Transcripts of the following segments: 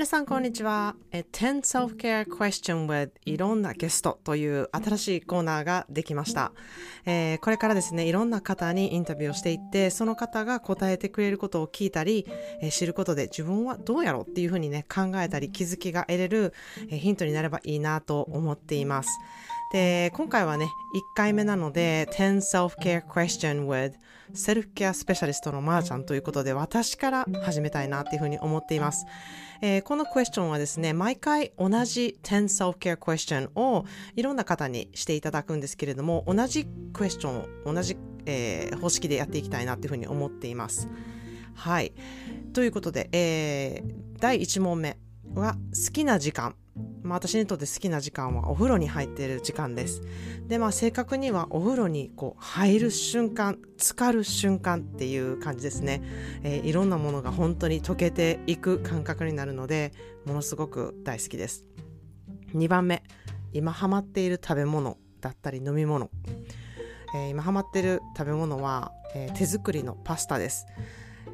皆さんこんにちは。10 Self-Care Question with いろんなゲストという新しいコーナーができました。えー、これからですね、いろんな方にインタビューをしていって、その方が答えてくれることを聞いたり、えー、知ることで自分はどうやろうっていうふうにね、考えたり気づきが得れる、えー、ヒントになればいいなと思っています。で、今回はね、1回目なので、10 Self-Care Question with セルフケアスペシャリストのまーちゃんということで、私から始めたいなっていうふうに思っています。えー、このクエスチョンはですね、毎回同じ10 Self-Care Question をいろんな方にしていただくんですけれども、同じクエスチョンを同じ、えー、方式でやっていきたいなっていうふうに思っています。はい。ということで、えー、第1問目は好きな時間。まあ、私にとって好きな時間はお風呂に入っている時間です。で、まあ、正確にはお風呂にこう入る瞬間、浸かる瞬間っていう感じですね。えー、いろんなものが本当に溶けていく感覚になるので、ものすごく大好きです。2番目、今ハマっている食べ物だったり飲み物。えー、今ハマっている食べ物は、えー、手作りのパスタです。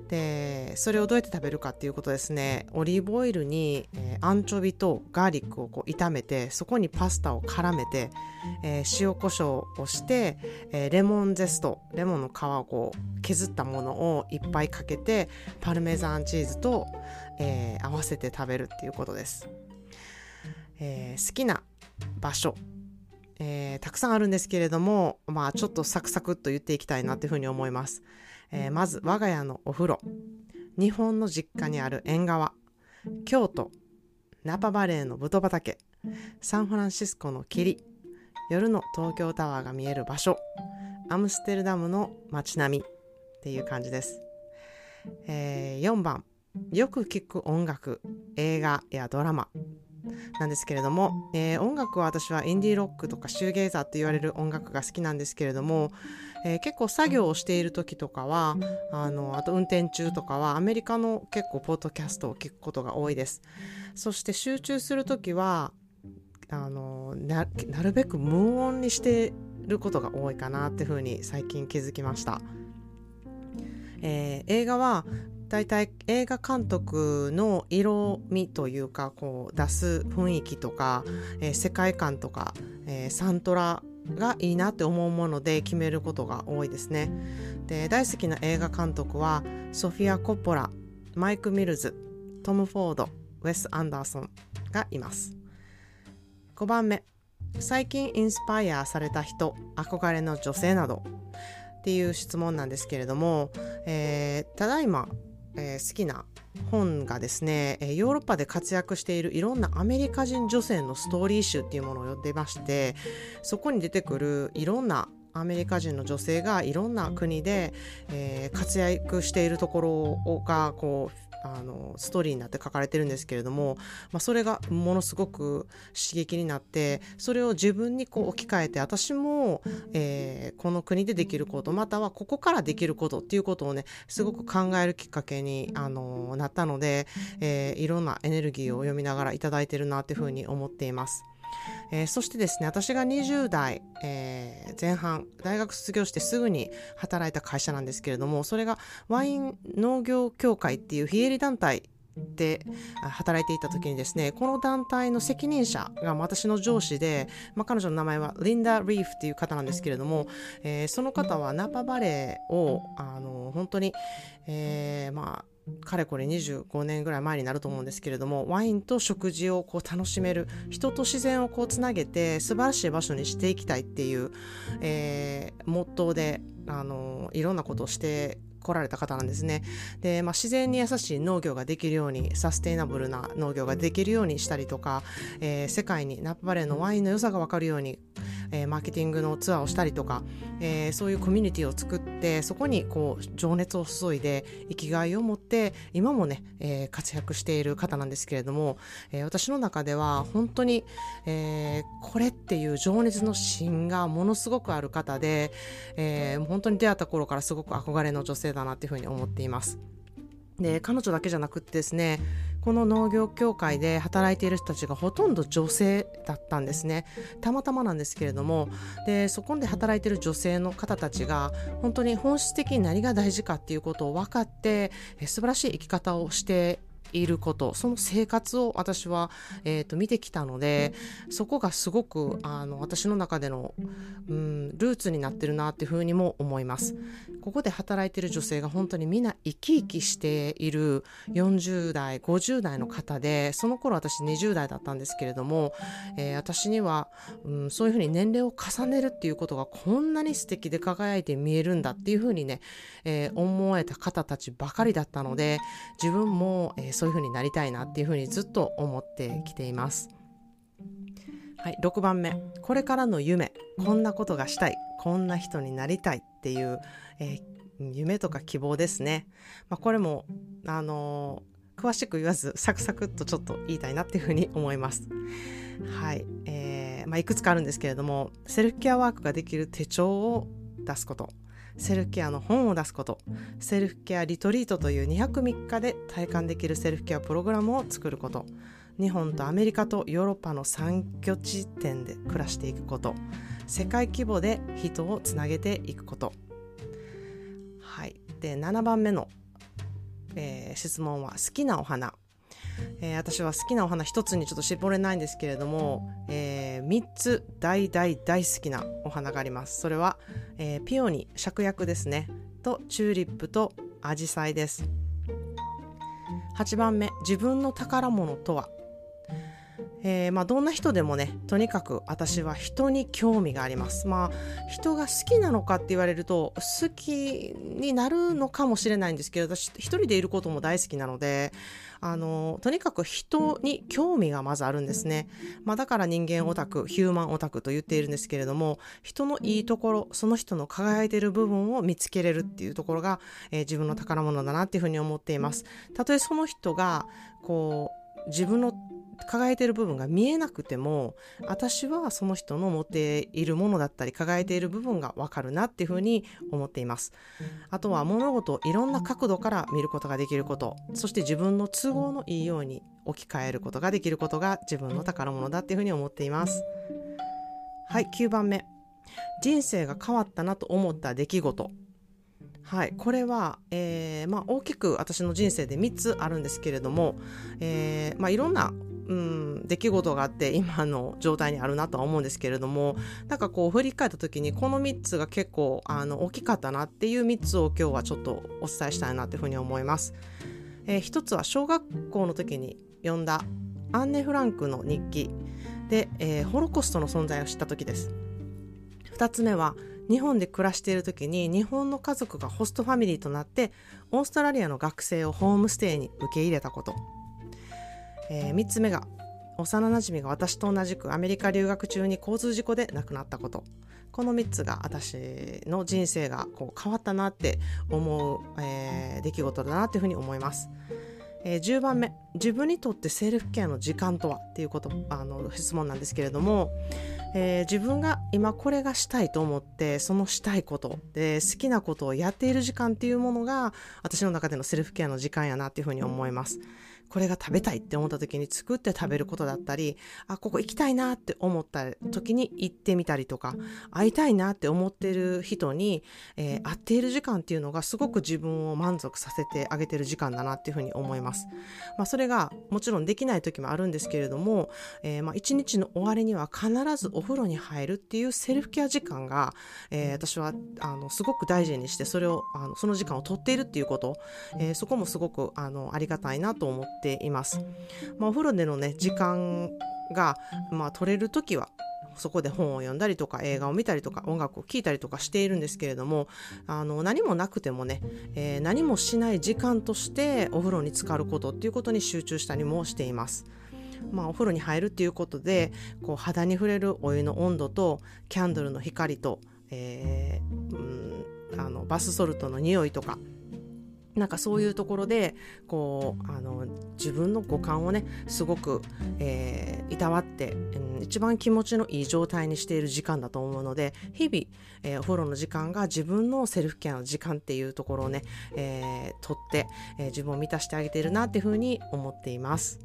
でそれをどうやって食べるかっていうことですねオリーブオイルに、えー、アンチョビとガーリックをこう炒めてそこにパスタを絡めて、えー、塩コショウをして、えー、レモンゼストレモンの皮をこう削ったものをいっぱいかけてパルメザンチーズと、え合わせて食べるっていうことです、え好きな場所えー、たくさんあるんですけれども、まあ、ちょっとサクサクっと言っていきたいなというふうに思います。えー、まず我が家のお風呂。日本の実家にある縁側。京都ナパバレーのブト畑。サンフランシスコの霧。夜の東京タワーが見える場所。アムステルダムの街並み。っていう感じです、えー、4番。よく聞く音楽。映画やドラマ。なんですけれども、えー、音楽は私はインディーロックとかシューゲイザーって言われる音楽が好きなんですけれども、えー、結構作業をしている時とかはあのあと運転中とかはアメリカの結構ポッドキャストを聞くことが多いです。そして集中する時はあのなるべく無音にしてることが多いかなっていうふうに最近気づきました、えー、映画は大体映画監督の色味というかこう出す雰囲気とか、えー、世界観とか、えー、サントラがいいなって思うもので決めることが多いですね。で大好きな映画監督はソフィア・コッポラマイク・ミルズトム・フォードウェス・アンダーソンがいます。5番目最近インスパイアされた人憧れの女性などっていう質問なんですけれども、えー、ただいまえー、好きな本がですね、えヨーロッパで活躍しているいろんなアメリカ人女性のストーリー集っていうものを読んでましてそこに出てくるいろんなアメリカ人の女性がいろんな国で、えー、活躍しているところがこうあのストーリーになって書かれてるんですけれども、まあ、それがものすごく刺激になってそれを自分にこう置き換えて私も、えー、この国でできることまたはここからできることっていうことをねすごく考えるきっかけにあのなったので、えー、いろんなエネルギーを読みながら頂いてるなっていうふうに思っています。えー、そしてですね私が20代、えー、前半大学卒業してすぐに働いた会社なんですけれどもそれがワイン農業協会っていう非営利団体で働いていた時にですねこの団体の責任者が私の上司で、まあ、彼女の名前はリンダ・リーフっていう方なんですけれども、えー、その方はナパバレーをあの本当に、えー、まあかれこれ25年ぐらい前になると思うんですけれどもワインと食事をこう楽しめる人と自然をこうつなげて素晴らしい場所にしていきたいっていう、えー、モットーであのいろんなことをして来られた方なんですね。で、まあ、自然に優しい農業ができるように、サステイナブルな農業ができるようにしたりとか、えー、世界にナッパバレーのワインの良さがわかるように、えー、マーケティングのツアーをしたりとか、えー、そういうコミュニティを作ってそこにこう情熱を注いで生きがいを持って今もね、えー、活躍している方なんですけれども、えー、私の中では本当に、えー、これっていう情熱の芯がものすごくある方で、えー、本当に出会った頃からすごく憧れの女性だなっていうふうに思っています。で彼女だけじゃなくてですねこの農業協会で働いている人たちがほとんど女性だったんですね。たまたまなんですけれども。でそこで働いている女性の方たちが本当に本質的に何が大事かっていうことを分かって素晴らしい生き方をしていることその生活を私は、えーと、見てきたのでそこがすごくあの私の中での、うん、ルーツになってるなっていうふうにも思います。ここで働いてる女性が本当にみんな生き生きしている40代50代の方でその頃私20代だったんですけれども、えー、私には、うん、そういうふうに年齢を重ねるっていうことがこんなに素敵で輝いて見えるんだっていうふうにね、えー、思えた方たちばかりだったので自分も、えー、そういうふうになりたいなっていうふうにずっと思ってきています。はい、6番目。これからの夢。こんなことがしたい。こんな人になりたいっていう、えー、夢とか希望ですね、まあ、これもあのー、詳しく言わずサクサクっとちょっと言いたいなっていうふうに思います。はい、えーまあ、いくつかあるんですけれどもセルフケアワークができる手帳を出すこと。セルフケアの本を出すこと。セルフケアリトリートという2 0 3日で体感できるセルフケアプログラムを作ること。日本とアメリカとヨーロッパの3拠地点で暮らしていくこと。世界規模で人をつなげていくこと。はい。で7番目の、えー、質問は好きなお花。えー、私は好きなお花一つにちょっと絞れないんですけれども、えー、3つ大大大好きなお花があります。それは、えー、ピオニ芍薬ですね。とチューリップとアジサイです。8番目自分の宝物とは？えー、まあ、どんな人でもねとにかく私は人に興味があります。まあ人が好きなのかって言われると好きになるのかもしれないんですけど私一人でいることも大好きなのであのとにかく人に興味がまずあるんですね、まあ、だから人間オタクヒューマンオタクと言っているんですけれども人のいいところその人の輝いている部分を見つけれるっていうところが、えー、自分の宝物だなっていうふうに思っています。たとえその人がこう自分の輝いてる部分が見えなくても私はその人の持っているものだったり輝いている部分がわかるなっていうふうに思っています。あとは物事をいろんな角度から見ることができること。そして自分の都合のいいように置き換えることができることが自分の宝物だっていうふうに思っています。はい9番目。人生が変わったなと思った出来事。はい、これは、えーまあ、大きく私の人生で3つあるんですけれども、えーまあ、いろんなうん、出来事があって今の状態にあるなとは思うんですけれどもなんかこう振り返った時にこの3つが結構あの大きかったなっていう3つを今日はちょっとお伝えしたいなというふうに思います。えー、1つは小学校の時に読んだアンネ・フランクの日記で、えー、ホロコストの存在を知った時です。2つ目は日本で暮らしている時に日本の家族がホストファミリーとなってオーストラリアの学生をホームステイに受け入れたこと。えー、3つ目が幼なじみが私と同じくアメリカ留学中に交通事故で亡くなったことこの3つが私の人生がこう変わったなって思う、えー、出来事だなっていうふうに思います。えー、10番目自分にとってセルフケアの時間とはっていうことあの質問なんですけれども、えー、自分が今これがしたいと思ってそのしたいことで好きなことをやっている時間っていうものが私の中でのセルフケアの時間やなっていうふうに思います。これが食べたいって思った時に作って食べることだったり、あ、ここ行きたいなって思った時に行ってみたりとか、会いたいなって思ってる人に、えー、会っている時間っていうのがすごく自分を満足させてあげてる時間だなっていうふうに思います。まあ、それがもちろんできない時もあるんですけれども、えー、まあ一日の終わりには必ずお風呂に入るっていうセルフケア時間が、えー、私はあのすごく大事にしてそれをあのその時間を取っているっていうこと、えー、そこもすごくあのありがたいなと思ってています。まあ、お風呂でのね時間が、まあ、取れる時はそこで本を読んだりとか映画を見たりとか音楽を聴いたりとかしているんですけれどもあの何もなくてもね、えー、何もしない時間としてお風呂に浸かることっていうことに集中したりもしています。まあ、お風呂に入るっていうことでこう肌に触れるお湯の温度とキャンドルの光と、えー、うん、あのバスソルトの匂いとかなんかそういうところでこうあの自分の五感をねすごく、えー、いたわって、うん、一番気持ちのいい状態にしている時間だと思うので日々、えー、お風呂の時間が自分のセルフケアの時間っていうところをね、えー、取って、えー、自分を満たしてあげているなっていうふうに思っています。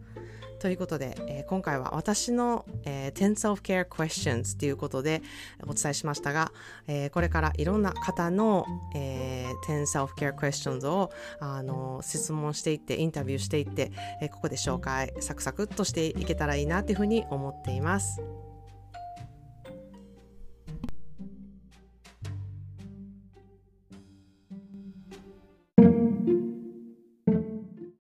ということで、えー、今回は私の、えー、10 Self-Care Questions ということでお伝えしましたが、えー、これからいろんな方の、えー、10 Self-Care Questions をあの質問していってインタビューしていって、え、ここで紹介サクサクっとしていけたらいいなというふうに思っています。